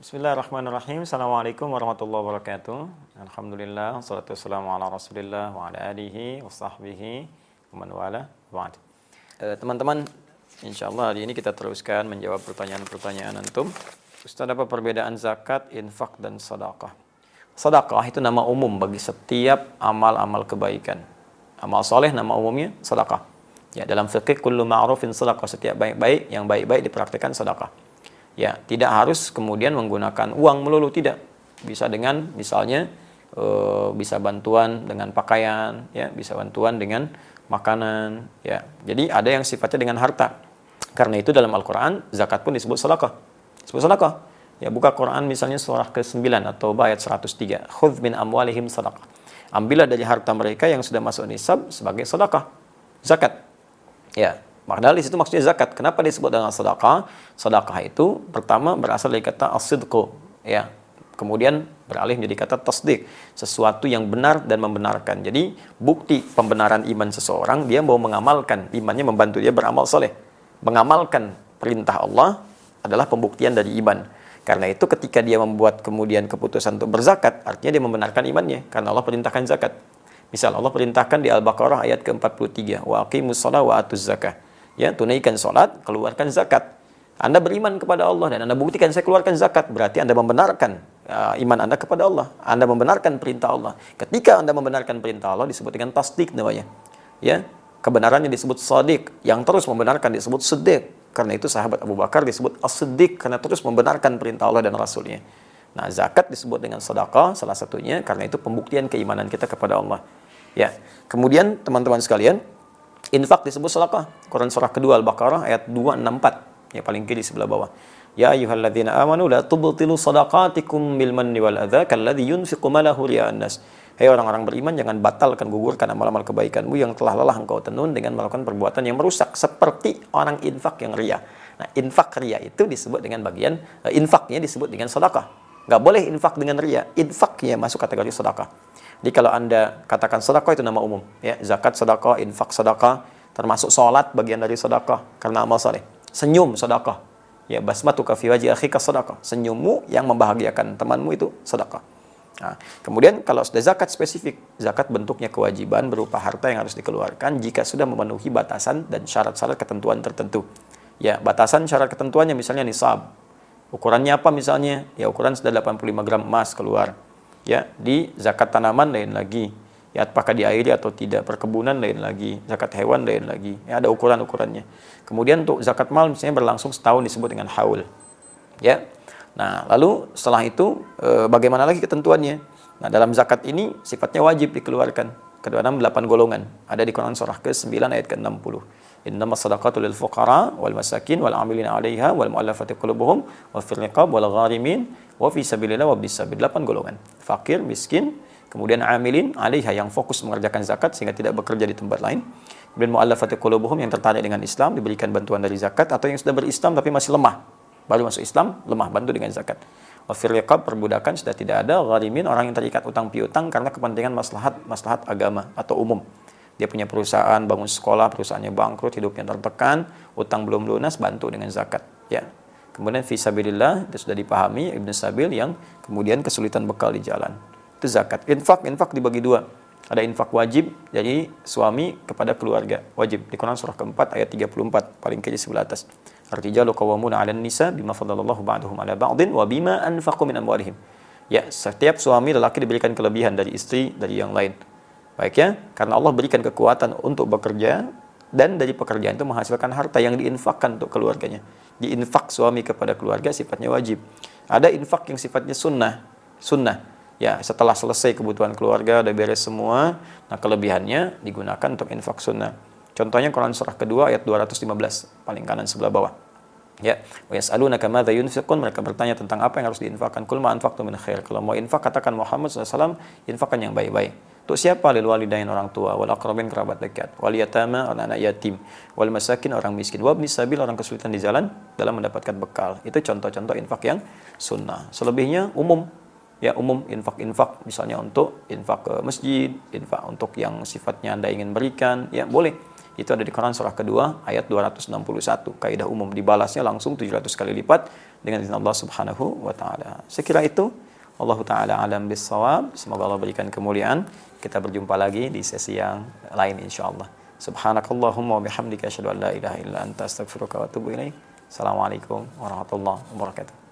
Bismillahirrahmanirrahim. Assalamualaikum warahmatullahi wabarakatuh. Alhamdulillah, salatu wassalamu ala rasulillah wa ala alihi wa sahbihi wa man wala. Eh, teman-teman, insyaallah hari ini kita teruskan menjawab pertanyaan-pertanyaan antum. Ustaz, apa perbedaan zakat, infak, dan sedekah? Sedekah itu nama umum bagi setiap amal-amal kebaikan. Amal soleh nama umumnya sedekah. Ya, dalam fikih kullu ma'rufin sedekah, setiap baik-baik yang baik-baik dipraktikkan sedekah. Ya, tidak harus kemudian menggunakan uang melulu tidak. Bisa dengan misalnya e, bisa bantuan dengan pakaian, ya, bisa bantuan dengan makanan, ya. Jadi ada yang sifatnya dengan harta. Karena itu dalam Al-Qur'an zakat pun disebut sedekah. Disebut sedekah. Ya, buka Quran misalnya surah ke-9 atau ayat 103. Khudz min amwalihim sedekah. Ambillah dari harta mereka yang sudah masuk nisab sebagai sedekah. Zakat. Ya, Padahal di situ maksudnya zakat. Kenapa disebut dengan sedekah? Sedekah itu pertama berasal dari kata asidqu, ya. Kemudian beralih menjadi kata tasdik, sesuatu yang benar dan membenarkan. Jadi bukti pembenaran iman seseorang dia mau mengamalkan imannya membantu dia beramal soleh. Mengamalkan perintah Allah adalah pembuktian dari iman. Karena itu ketika dia membuat kemudian keputusan untuk berzakat, artinya dia membenarkan imannya karena Allah perintahkan zakat. Misal Allah perintahkan di Al-Baqarah ayat ke-43, wa aqimus shalah wa atuz zakah ya tunaikan sholat, keluarkan zakat. Anda beriman kepada Allah dan Anda buktikan saya keluarkan zakat, berarti Anda membenarkan uh, iman Anda kepada Allah. Anda membenarkan perintah Allah. Ketika Anda membenarkan perintah Allah disebut dengan tasdik namanya. Ya, kebenarannya disebut sadiq, yang terus membenarkan disebut siddiq. Karena itu sahabat Abu Bakar disebut as-siddiq karena terus membenarkan perintah Allah dan Rasulnya. Nah, zakat disebut dengan sedekah salah satunya karena itu pembuktian keimanan kita kepada Allah. Ya. Kemudian teman-teman sekalian, Infak disebut sedekah. Quran surah kedua Al-Baqarah ayat 264. Ya paling kiri sebelah bawah. Ya ayyuhalladzina amanu la tubtilu sadaqatikum bil manni wal adza kalladzi yunfiqu malahu ria'an nas. Hei orang-orang beriman jangan batalkan gugurkan amal-amal kebaikanmu yang telah lelah engkau tenun dengan melakukan perbuatan yang merusak seperti orang infak yang ria. Nah, infak ria itu disebut dengan bagian uh, infaknya disebut dengan sedekah. Enggak boleh infak dengan ria. Infaknya masuk kategori sedekah. Jadi kalau Anda katakan sedekah itu nama umum, ya, zakat sedekah, infak sedekah, termasuk sholat bagian dari sedekah karena amal saleh. Senyum sedekah. Ya, basmatuka fi wajhi akhika sedekah. Senyummu yang membahagiakan temanmu itu sedekah. Nah, kemudian kalau sudah zakat spesifik, zakat bentuknya kewajiban berupa harta yang harus dikeluarkan jika sudah memenuhi batasan dan syarat-syarat ketentuan tertentu. Ya, batasan syarat ketentuannya misalnya nisab. Ukurannya apa misalnya? Ya, ukuran sudah 85 gram emas keluar. Ya di zakat tanaman lain lagi. Ya apakah diairi atau tidak? Perkebunan lain lagi zakat hewan lain lagi. Ya ada ukuran ukurannya kemudian untuk zakat mal misalnya berlangsung setahun disebut dengan haul. Ya. Nah lalu setelah itu e, bagaimana lagi ketentuannya? Nah dalam zakat ini sifatnya wajib dikeluarkan enam delapan golongan ada di Quran surah ke 9 ayat ke 60 Innama sadaqatu lil fuqara wal masakin wal amilin 'alaiha wal mu'allafati qulubuhum wa fil riqab wal gharimin wa fi sabilillah wa bis sabil. Delapan golongan. Fakir, miskin, kemudian amilin 'alaiha yang fokus mengerjakan zakat sehingga tidak bekerja di tempat lain. Kemudian mu'allafati qulubuhum yang tertarik dengan Islam diberikan bantuan dari zakat atau yang sudah berislam tapi masih lemah. Baru masuk Islam, lemah bantu dengan zakat. Wa fil riqab perbudakan sudah tidak ada, gharimin orang yang terikat utang piutang karena kepentingan maslahat maslahat agama atau umum dia punya perusahaan, bangun sekolah, perusahaannya bangkrut, hidupnya tertekan, utang belum lunas, bantu dengan zakat. Ya. Kemudian fisabilillah itu sudah dipahami Ibn Sabil yang kemudian kesulitan bekal di jalan. Itu zakat. Infak, infak dibagi dua. Ada infak wajib jadi suami kepada keluarga. Wajib di Quran surah keempat ayat 34 paling kiri sebelah atas. Ar-rijalu qawwamuna 'alan nisa bima faddalallahu ba'dahum 'ala ba'din wa bima anfaqu min amwalihim. Ya, setiap suami lelaki diberikan kelebihan dari istri dari yang lain. Baik ya, karena Allah berikan kekuatan untuk bekerja dan dari pekerjaan itu menghasilkan harta yang diinfakkan untuk keluarganya. Diinfak suami kepada keluarga sifatnya wajib. Ada infak yang sifatnya sunnah. Sunnah. Ya, setelah selesai kebutuhan keluarga, udah beres semua, nah kelebihannya digunakan untuk infak sunnah. Contohnya Quran surah kedua ayat 215, paling kanan sebelah bawah. Ya, wa yas'alunaka madza yunfiqun? Mereka bertanya tentang apa yang harus diinfakkan. Kul ma min khair. Kalau mau infak katakan Muhammad SAW, infakkan yang baik-baik. Untuk siapa? Lil walidain orang tua, wal aqrabin kerabat dekat, wal yatama anak-anak yatim, wal masakin orang miskin, wabni sabil orang kesulitan di jalan dalam mendapatkan bekal. Itu contoh-contoh infak yang sunnah. Selebihnya umum. Ya umum infak-infak misalnya untuk infak ke masjid, infak untuk yang sifatnya Anda ingin berikan, ya boleh. Itu ada di Quran surah kedua ayat 261. Kaidah umum dibalasnya langsung 700 kali lipat dengan izin Allah Subhanahu wa taala. Sekira itu Allah taala alam bisawab. Semoga Allah berikan kemuliaan. Kita berjumpa lagi di sesi yang lain insyaallah. Subhanakallahumma wa bihamdika asyhadu an la ilaha illa anta astaghfiruka wa atubu ilaik. Assalamualaikum warahmatullahi wabarakatuh.